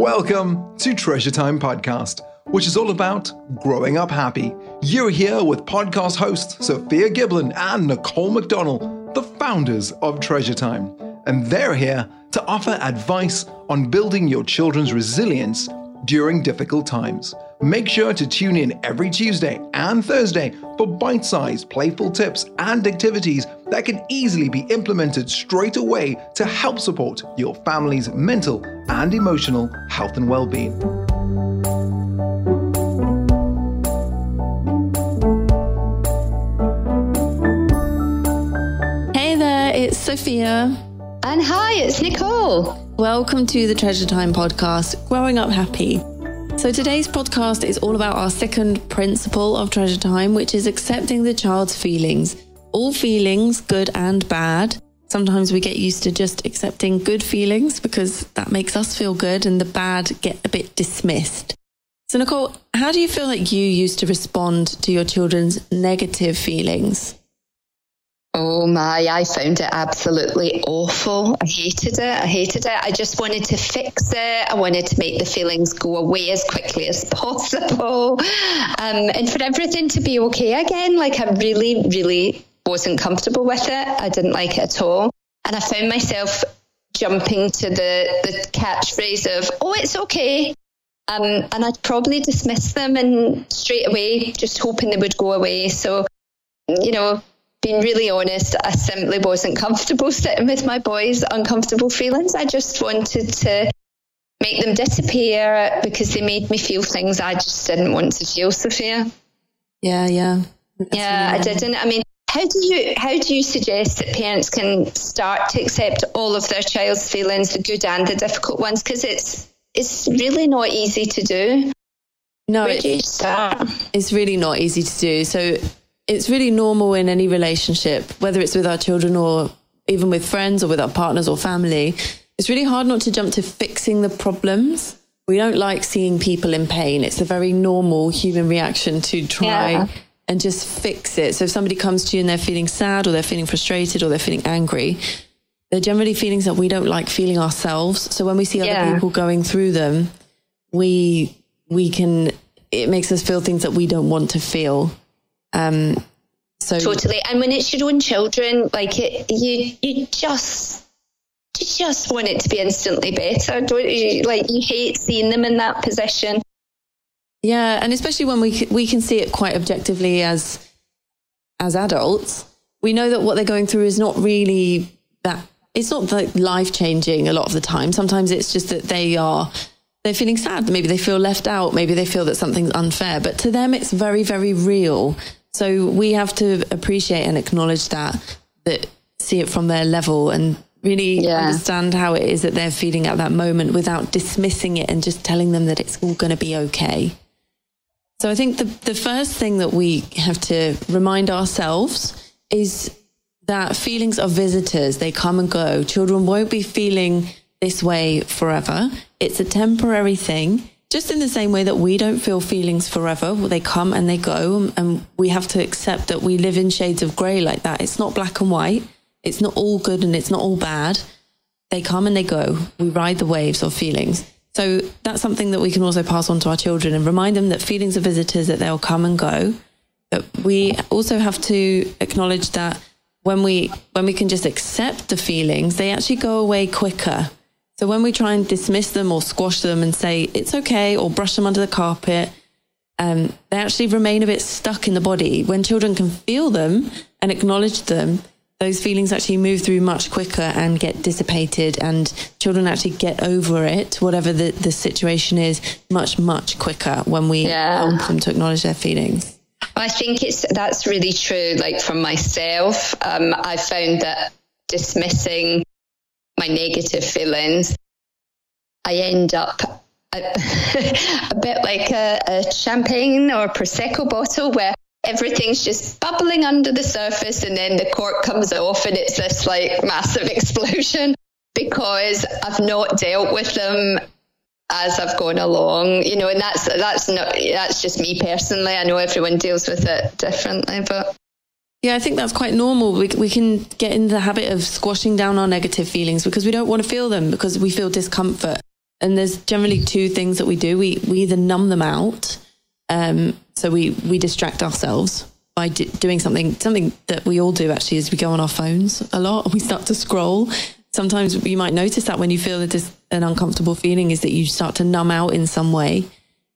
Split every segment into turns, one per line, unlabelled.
Welcome to Treasure Time Podcast, which is all about growing up happy. You're here with podcast hosts Sophia Giblin and Nicole McDonnell, the founders of Treasure Time. And they're here to offer advice on building your children's resilience during difficult times. Make sure to tune in every Tuesday and Thursday for bite sized playful tips and activities that can easily be implemented straight away to help support your family's mental and emotional health and well being.
Hey there, it's Sophia.
And hi, it's Nicole.
Welcome to the Treasure Time podcast, Growing Up Happy. So, today's podcast is all about our second principle of Treasure Time, which is accepting the child's feelings. All feelings, good and bad. Sometimes we get used to just accepting good feelings because that makes us feel good, and the bad get a bit dismissed. So, Nicole, how do you feel like you used to respond to your children's negative feelings?
Oh my, I found it absolutely awful. I hated it. I hated it. I just wanted to fix it. I wanted to make the feelings go away as quickly as possible. Um, and for everything to be okay again. Like I really, really wasn't comfortable with it. I didn't like it at all. And I found myself jumping to the, the catchphrase of, oh, it's okay. Um, and I'd probably dismiss them and straight away, just hoping they would go away. So, you know, being really honest, I simply wasn't comfortable sitting with my boys' uncomfortable feelings. I just wanted to make them disappear because they made me feel things I just didn't want to feel, Sophia.
Yeah, yeah.
That's yeah, I didn't. I mean, how do you how do you suggest that parents can start to accept all of their child's feelings, the good and the difficult ones? Because it's it's really not easy to do.
No, it, it's really not easy to do. So it's really normal in any relationship, whether it's with our children or even with friends or with our partners or family. It's really hard not to jump to fixing the problems. We don't like seeing people in pain. It's a very normal human reaction to try yeah. and just fix it. So if somebody comes to you and they're feeling sad or they're feeling frustrated or they're feeling angry, they're generally feelings that we don't like feeling ourselves. So when we see other yeah. people going through them, we we can it makes us feel things that we don't want to feel. Um,
so totally. And when it's your own children, like it, you, you just, you just want it to be instantly better, don't you? Like you hate seeing them in that position.
Yeah, and especially when we we can see it quite objectively as as adults, we know that what they're going through is not really that. It's not like life changing a lot of the time. Sometimes it's just that they are they're feeling sad. Maybe they feel left out. Maybe they feel that something's unfair. But to them, it's very very real. So we have to appreciate and acknowledge that, that see it from their level and really yeah. understand how it is that they're feeling at that moment without dismissing it and just telling them that it's all going to be okay. So I think the, the first thing that we have to remind ourselves is that feelings are visitors. They come and go. Children won't be feeling this way forever. It's a temporary thing just in the same way that we don't feel feelings forever, they come and they go, and we have to accept that we live in shades of grey like that. It's not black and white. It's not all good and it's not all bad. They come and they go. We ride the waves of feelings. So that's something that we can also pass on to our children and remind them that feelings are visitors, that they'll come and go. But we also have to acknowledge that when we when we can just accept the feelings, they actually go away quicker so when we try and dismiss them or squash them and say it's okay or brush them under the carpet, um, they actually remain a bit stuck in the body. When children can feel them and acknowledge them, those feelings actually move through much quicker and get dissipated and children actually get over it whatever the, the situation is much much quicker when we yeah. help them to acknowledge their feelings
i think it's that's really true like from myself um, i found that dismissing my negative feelings, I end up a, a bit like a, a champagne or prosecco bottle where everything's just bubbling under the surface and then the cork comes off and it's this like massive explosion because I've not dealt with them as I've gone along, you know, and that's that's not that's just me personally. I know everyone deals with it differently, but
yeah, I think that's quite normal. We, we can get in the habit of squashing down our negative feelings because we don't want to feel them because we feel discomfort. And there's generally two things that we do. We we either numb them out, um, so we we distract ourselves by d- doing something something that we all do actually is we go on our phones a lot and we start to scroll. Sometimes you might notice that when you feel there's an uncomfortable feeling is that you start to numb out in some way.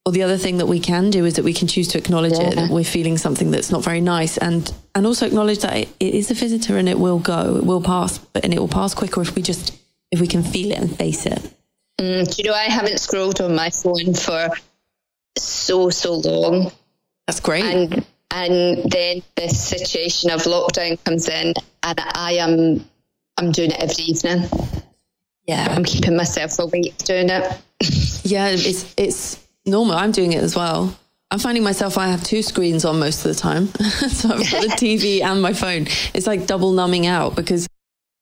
Or the other thing that we can do is that we can choose to acknowledge yeah. it that we're feeling something that's not very nice and and also acknowledge that it, it is a visitor and it will go, it will pass, but and it will pass quicker if we just if we can feel it and face it.
Mm, do you know I haven't scrolled on my phone for so so long.
That's great.
And and then this situation of lockdown comes in and I am I'm doing it every evening.
Yeah.
I'm keeping myself awake doing it.
yeah, it's it's normal. I'm doing it as well. I'm finding myself I have two screens on most of the time. so I've got the TV and my phone. It's like double numbing out because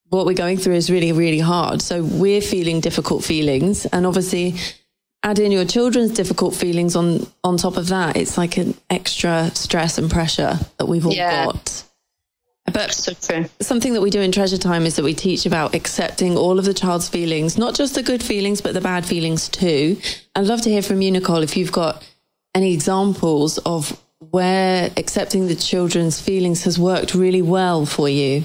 what we're going through is really, really hard. So we're feeling difficult feelings. And obviously add in your children's difficult feelings on on top of that it's like an extra stress and pressure that we've all yeah. got but so something that we do in treasure time is that we teach about accepting all of the child's feelings not just the good feelings but the bad feelings too. I'd love to hear from you nicole if you've got any examples of where accepting the children's feelings has worked really well for you.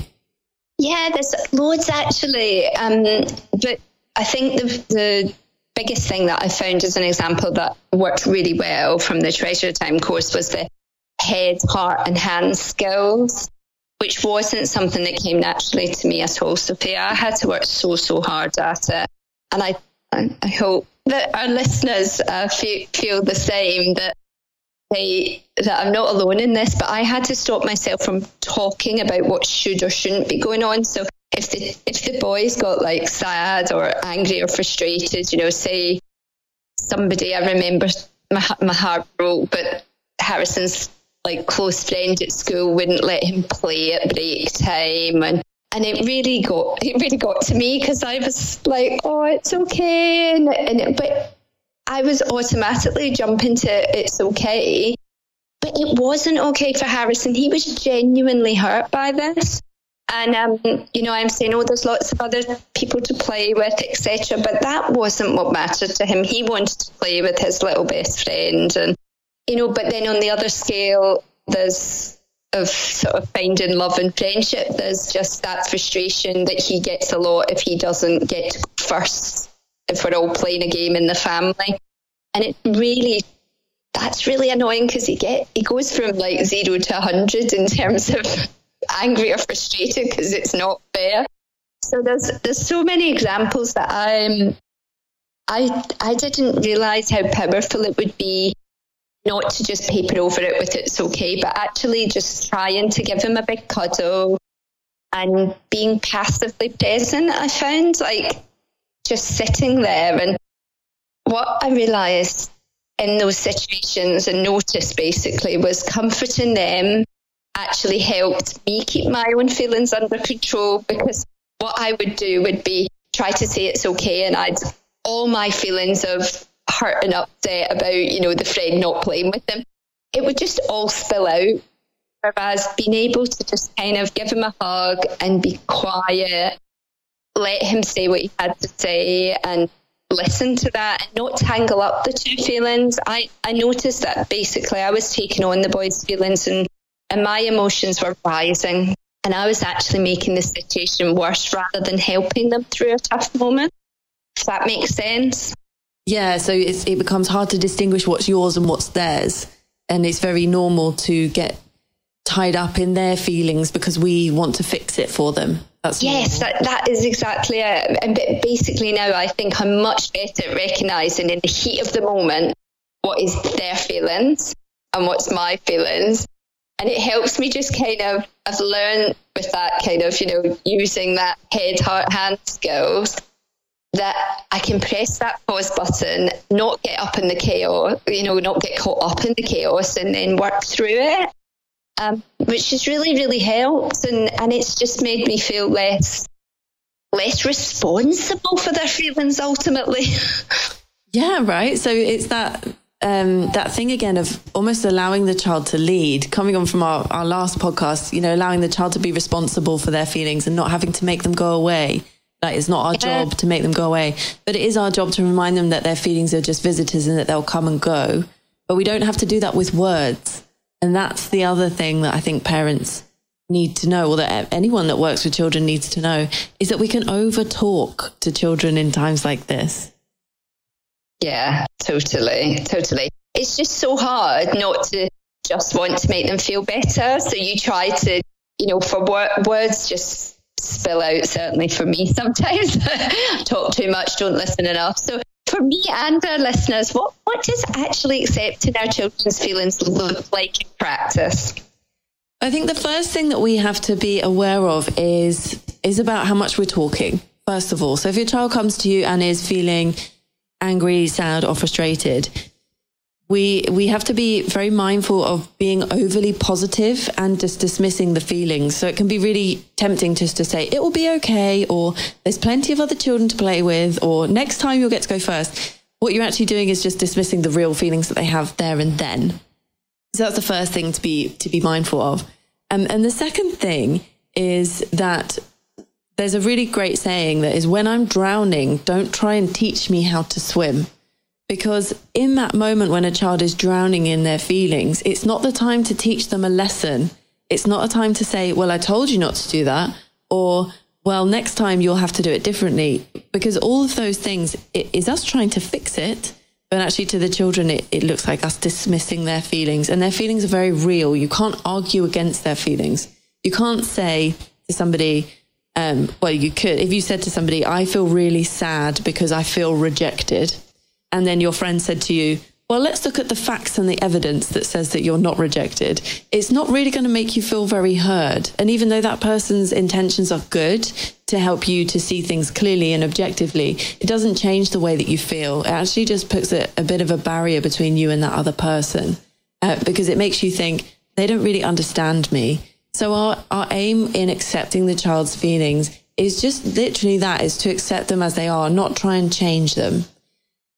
Yeah there's loads actually. Um, but i think the the biggest thing that I found as an example that worked really well from the Treasure Time course was the head, heart, and hand skills, which wasn't something that came naturally to me at all, Sophia. I had to work so, so hard at it. And I, I hope that our listeners uh, feel, feel the same that they, that I'm not alone in this, but I had to stop myself from talking about what should or shouldn't be going on. So if the if the boys got like sad or angry or frustrated, you know, say somebody I remember my my heart broke, but Harrison's like close friend at school wouldn't let him play at break time and and it really got it really got to me because I was like, oh, it's okay, and, and but I was automatically jumping to it's okay, but it wasn't okay for Harrison. He was genuinely hurt by this, and um, you know, I'm saying, oh, there's lots of other people to play with, etc. But that wasn't what mattered to him. He wanted to play with his little best friend, and you know. But then on the other scale, there's of sort of finding love and friendship. There's just that frustration that he gets a lot if he doesn't get to go first. If we're all playing a game in the family, and it really that's really annoying because he get he goes from like zero to hundred in terms of angry or frustrated because it's not fair. So there's there's so many examples that I'm I I didn't realize how powerful it would be not to just paper over it with it's okay, but actually just trying to give him a big cuddle and being passively present. I found like just sitting there and what I realized in those situations and noticed basically was comforting them actually helped me keep my own feelings under control because what I would do would be try to say it's okay and I'd all my feelings of hurt and upset about, you know, the friend not playing with them, it would just all spill out. Whereas being able to just kind of give him a hug and be quiet, let him say what he had to say and listen to that and not tangle up the two feelings. I, I noticed that basically I was taking on the boy's feelings and and my emotions were rising. And I was actually making the situation worse rather than helping them through a tough moment. If that makes sense.
Yeah, so it becomes hard to distinguish what's yours and what's theirs. And it's very normal to get tied up in their feelings because we want to fix it for them.
That's yes, that, that is exactly it. And basically now I think I'm much better at recognizing in the heat of the moment what is their feelings and what's my feelings and it helps me just kind of I've learned with that kind of you know using that head heart hand skills that I can press that pause button, not get up in the chaos, you know, not get caught up in the chaos, and then work through it, um, which has really really helped, and and it's just made me feel less less responsible for their feelings ultimately.
yeah, right. So it's that um, that thing again of almost allowing the child to lead, coming on from our, our last podcast, you know, allowing the child to be responsible for their feelings and not having to make them go away. That is not our
Yeah.
job to make them go away, but it is our job to remind them that their feelings are just visitors and that they'll come and go. But we don't have to do that with words. And that's the other thing that I think parents need to know, or that anyone that works with children needs to know, is that we can over talk to children in times like this.
Yeah, totally, totally. It's just so hard not to just want to make them feel better. So you try to, you know, for wor- words just spill out, certainly for me sometimes. Talk too much, don't listen enough. So for me and our listeners, what, what does actually accepting our children's feelings look like in practice?
I think the first thing that we have to be aware of is is about how much we're talking. First of all, so if your child comes to you and is feeling angry, sad, or frustrated, we we have to be very mindful of being overly positive and just dismissing the feelings. So it can be really tempting just to say it will be okay, or there's plenty of other children to play with, or next time you'll get to go first. What you're actually doing is just dismissing the real feelings that they have there and then. So that's the first thing to be to be mindful of. Um, and the second thing is that there's a really great saying that is when I'm drowning, don't try and teach me how to swim. Because in that moment when a child is drowning in their feelings, it's not the time to teach them a lesson. It's not a time to say, well, I told you not to do that. Or, well, next time you'll have to do it differently. Because all of those things it is us trying to fix it. But actually, to the children, it, it looks like us dismissing their feelings. And their feelings are very real. You can't argue against their feelings. You can't say to somebody, um, well, you could. If you said to somebody, I feel really sad because I feel rejected. And then your friend said to you, well, let's look at the facts and the evidence that says that you're not rejected. It's not really going to make you feel very heard. And even though that person's intentions are good to help you to see things clearly and objectively, it doesn't change the way that you feel. It actually just puts a, a bit of a barrier between you and that other person uh, because it makes you think they don't really understand me. So our, our aim in accepting the child's feelings is just literally that is to accept them as they are, not try and change them.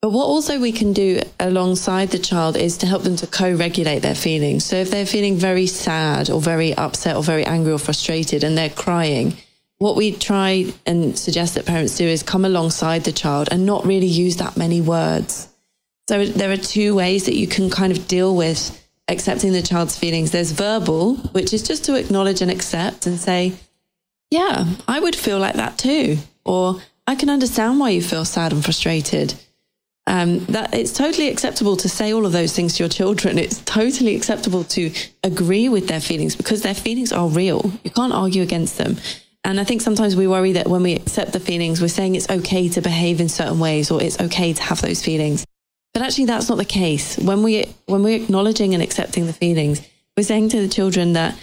But what also we can do alongside the child is to help them to co-regulate their feelings. So if they're feeling very sad or very upset or very angry or frustrated and they're crying, what we try and suggest that parents do is come alongside the child and not really use that many words. So there are two ways that you can kind of deal with accepting the child's feelings. There's verbal, which is just to acknowledge and accept and say, yeah, I would feel like that too. Or I can understand why you feel sad and frustrated. Um, that it's totally acceptable to say all of those things to your children. It's totally acceptable to agree with their feelings because their feelings are real. You can't argue against them. And I think sometimes we worry that when we accept the feelings, we're saying it's okay to behave in certain ways or it's okay to have those feelings. But actually, that's not the case. When we when we're acknowledging and accepting the feelings, we're saying to the children that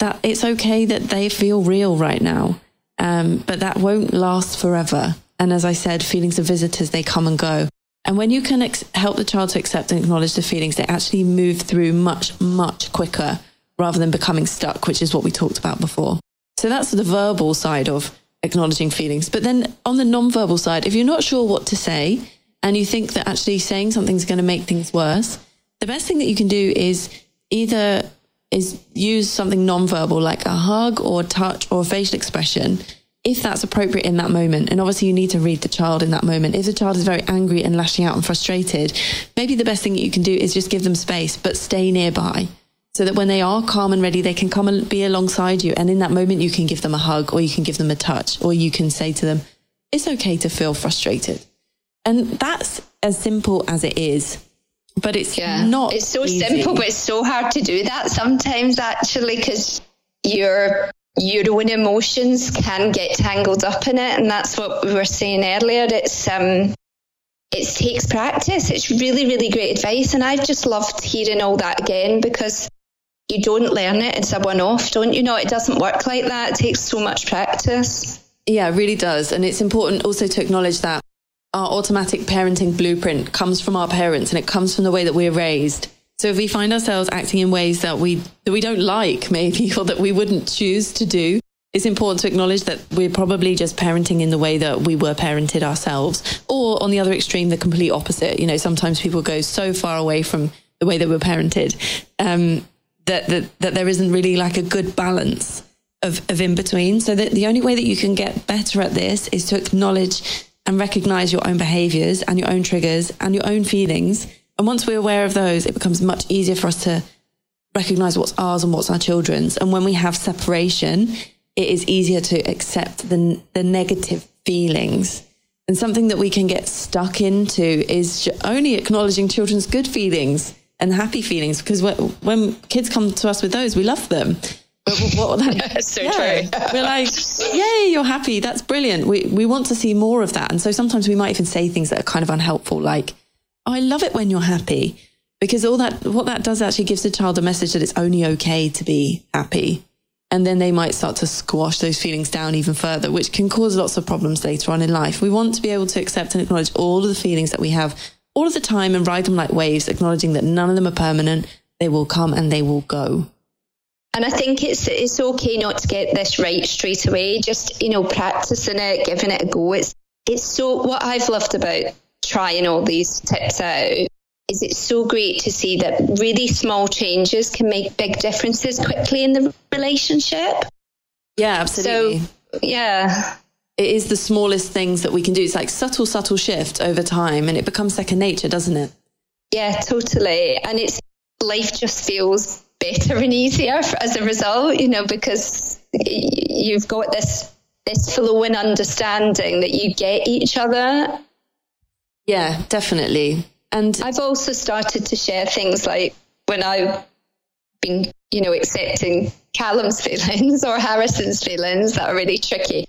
that it's okay that they feel real right now, um, but that won't last forever. And as I said, feelings are visitors; they come and go. And when you can ex- help the child to accept and acknowledge the feelings, they actually move through much, much quicker rather than becoming stuck, which is what we talked about before. So that's the verbal side of acknowledging feelings. But then on the non-verbal side, if you're not sure what to say and you think that actually saying something's going to make things worse, the best thing that you can do is either is use something non-verbal like a hug or touch or facial expression if that's appropriate in that moment. And obviously, you need to read the child in that moment. If the child is very angry and lashing out and frustrated, maybe the best thing that you can do is just give them space, but stay nearby so that when they are calm and ready, they can come and be alongside you. And in that moment, you can give them a hug or you can give them a touch or you can say to them, it's okay to feel frustrated. And that's as simple as it is. But it's
Yeah.
not.
It's so
easy.
simple, but it's so hard to do that sometimes actually because your your own emotions can get tangled up in it. And that's what we were saying earlier. It's um it takes practice. It's really, really great advice. And i've just loved hearing all that again because you don't learn it. It's a one off, don't you know? It doesn't work like that. It takes so much practice.
Yeah, it really does. And it's important also to acknowledge that our automatic parenting blueprint comes from our parents and it comes from the way that we're raised. So if we find ourselves acting in ways that we that we don't like maybe or that we wouldn't choose to do, it's important to acknowledge that we're probably just parenting in the way that we were parented ourselves. Or on the other extreme, the complete opposite. You know, sometimes people go so far away from the way they were parented um, that, that that there isn't really like a good balance. of, of in between. So that the only way that you can get better at this is to acknowledge and recognize your own behaviors and your own triggers and your own feelings. And once we're aware of those, it becomes much easier for us to recognize what's ours and what's our children's. And when we have separation, it is easier to accept the, the negative feelings. And something that we can get stuck into is only acknowledging children's good feelings and happy feelings because when kids come to us with those, we love them.
What, that, so yeah,
true. we're like, yay, you're happy. That's brilliant. We, we want to see more of that. And so sometimes we might even say things that are kind of unhelpful, like, I love it when you're happy. Because all that, what that does actually gives the child a message that it's only okay to be happy. And then they might start to squash those feelings down even further, which can cause lots of problems later on in life. We want to be able to accept and acknowledge all of the feelings that we have all of the time and ride them like waves, acknowledging that none of them are permanent. They will come and they will go.
And I think it's it's okay not to get this right straight away. Just you know, practicing it, giving it a go. It's it's so what I've loved about trying all these tips out is it's so great to see that really small changes can make big differences quickly in the relationship.
Yeah, absolutely.
So yeah.
It is the smallest things that we can do. It's like subtle, subtle shift over time and it becomes second nature, doesn't it?
Yeah, totally. And it's life just feels better and easier as a result, you know, because you've got this this flow flowing understanding that you get each other.
Yeah, definitely. And
I've also started to share things like when I've been, you know, accepting Callum's feelings or Harrison's feelings that are really tricky.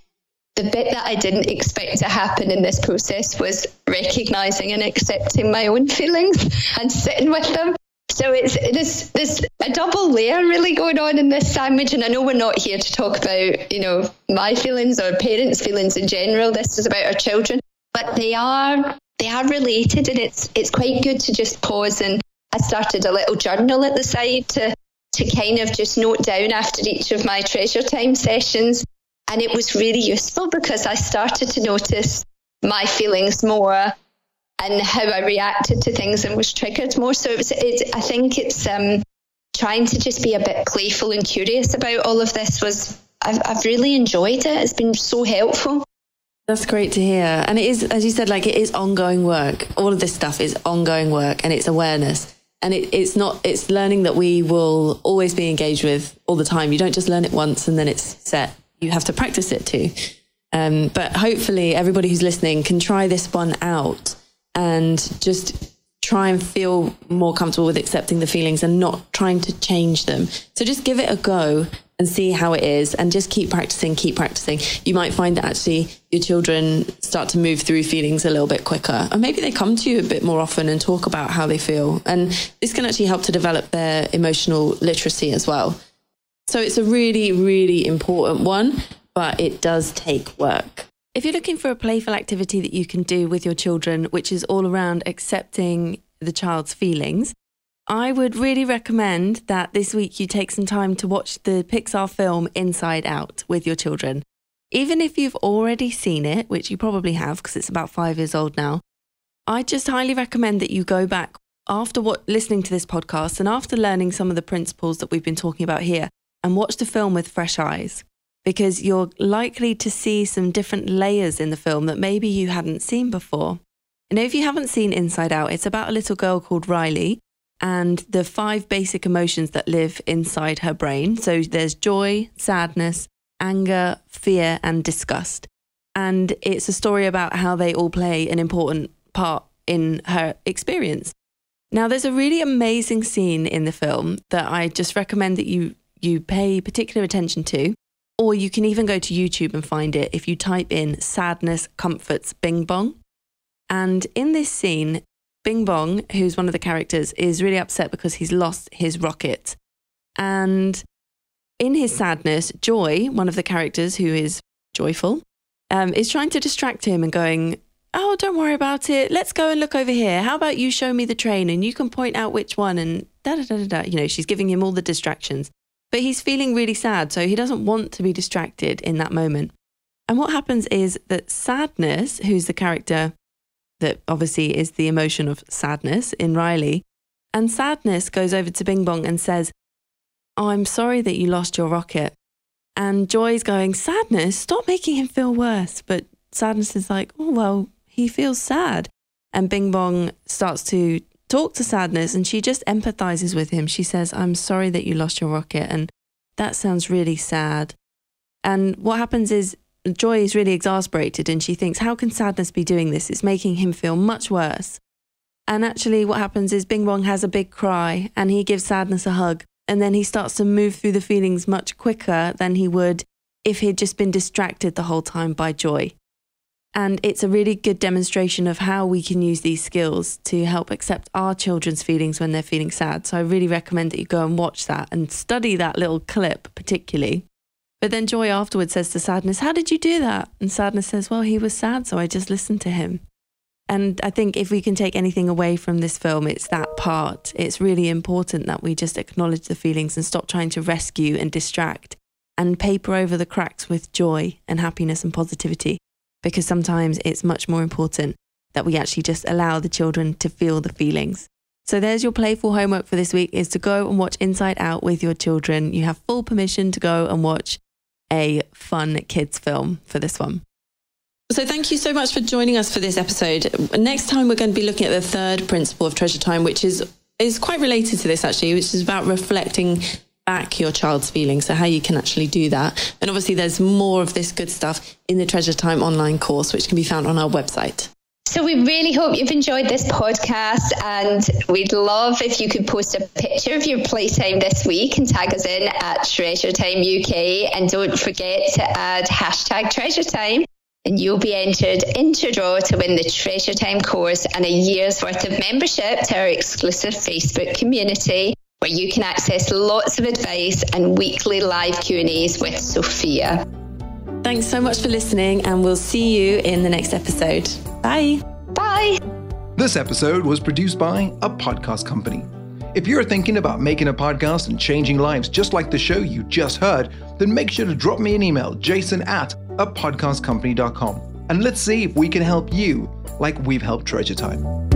The bit that I didn't expect to happen in this process was recognizing and accepting my own feelings and sitting with them so it's this this a double layer really going on in this sandwich. And I know we're not here to talk about, you know, my feelings or parents' feelings in general. This is about our children. But they are they are related and it's it's quite good to just pause and I started a little journal at the side to to kind of just note down after each of my treasure time sessions. And it was really useful because I started to notice my feelings more and how I reacted to things and was triggered more. So it was, it, I think it's um, trying to just be a bit playful and curious about all of this was, I've, I've really enjoyed it. It's been so helpful.
That's great to hear. And it is, as you said, like it is ongoing work. All of this stuff is ongoing work and it's awareness. And it, it's not, it's learning that we will always be engaged with all the time. You don't just learn it once and then it's set. You have to practice it too. Um, but hopefully everybody who's listening can try this one out and just try and feel more comfortable with accepting the feelings and not trying to change them. So just give it a go and see how it is and just keep practicing, keep practicing. You might find that actually your children start to move through feelings a little bit quicker. Or maybe they come to you a bit more often and talk about how they feel. And this can actually help to develop their emotional literacy as well. So it's a really, really important one, but it does take work. If you're looking for a playful activity that you can do with your children, which is all around accepting the child's feelings, I would really recommend that this week you take some time to watch the Pixar film Inside Out with your children. Even if you've already seen it, which you probably have because it's about five years old now, I just highly recommend that you go back after what listening to this podcast and after learning some of the principles that we've been talking about here and watch the film with fresh eyes because you're likely to see some different layers in the film that maybe you hadn't seen before. And if you haven't seen Inside Out, it's about a little girl called Riley and the five basic emotions that live inside her brain. So there's joy, sadness, anger, fear, and disgust. And it's a story about how they all play an important part in her experience. Now, there's a really amazing scene in the film that I just recommend that you you pay particular attention to. Or you can even go to YouTube and find it if you type in sadness comforts Bing Bong. And in this scene, Bing Bong, who's one of the characters, is really upset because he's lost his rocket. And in his sadness, Joy, one of the characters who is joyful, um, is trying to distract him and going, Oh, don't worry about it. Let's go and look over here. How about you show me the train and you can point out which one and da da da da da. You know, she's giving him all the distractions. But he's feeling really sad, so he doesn't want to be distracted in that moment. And what happens is that sadness, who's the character that obviously is the emotion of sadness in Riley, and sadness goes over to Bing Bong and says, Oh, I'm sorry that you lost your rocket. And Joy's going, Sadness, stop making him feel worse. But Sadness is like, Oh, well, he feels sad. And Bing Bong starts to talk to Sadness and she just empathizes with him. She says, I'm sorry that you lost your rocket. And that sounds really sad. And what happens is Joy is really exasperated and she thinks, How can Sadness be doing this? It's making him feel much worse. And actually, what happens is Bing Bong has a big cry and he gives Sadness a hug. And then he starts to move through the feelings much quicker than he would if he'd just been distracted the whole time by joy. And it's a really good demonstration of how we can use these skills to help accept our children's feelings when they're feeling sad. So I really recommend that you go and watch that and study that little clip, particularly. But then Joy afterwards says to Sadness, How did you do that? And Sadness says, Well, he was sad, so I just listened to him. And I think if we can take anything away from this film, it's that part. It's really important that we just acknowledge the feelings and stop trying to rescue and distract and paper over the cracks with joy and happiness and positivity. Because sometimes it's much more important that we actually just allow the children to feel the feelings. So there's your playful homework for this week is to go and watch Inside Out with your children. You have full permission to go and watch a fun kids film for this one. So, thank you so much for joining us for this episode. Next time, we're going to be looking at the third principle of treasure time, which is is quite related to this actually, which is about reflecting back your child's feelings. So, how you can actually do that. And obviously, there's more of this good stuff in the Treasure Time online course, which can be found on our website.
So we really hope you've enjoyed this podcast and we'd love if you could post a picture of your playtime this week and tag us in at Treasure Time UK and don't forget to add hashtag Treasure Time and you'll be entered into a draw to win the Treasure Time course and a year's worth of membership to our exclusive Facebook community where you can access lots of advice and weekly live Q&As with Sophia.
Thanks so much for listening and we'll see you in the next episode. Bye.
Bye.
This episode was produced by a podcast company. If you're thinking about making a podcast and changing lives just like the show you just heard, then make sure to drop me an email, jason at a podcastcompany.com. And let's see if we can help you like we've helped Treasure Time.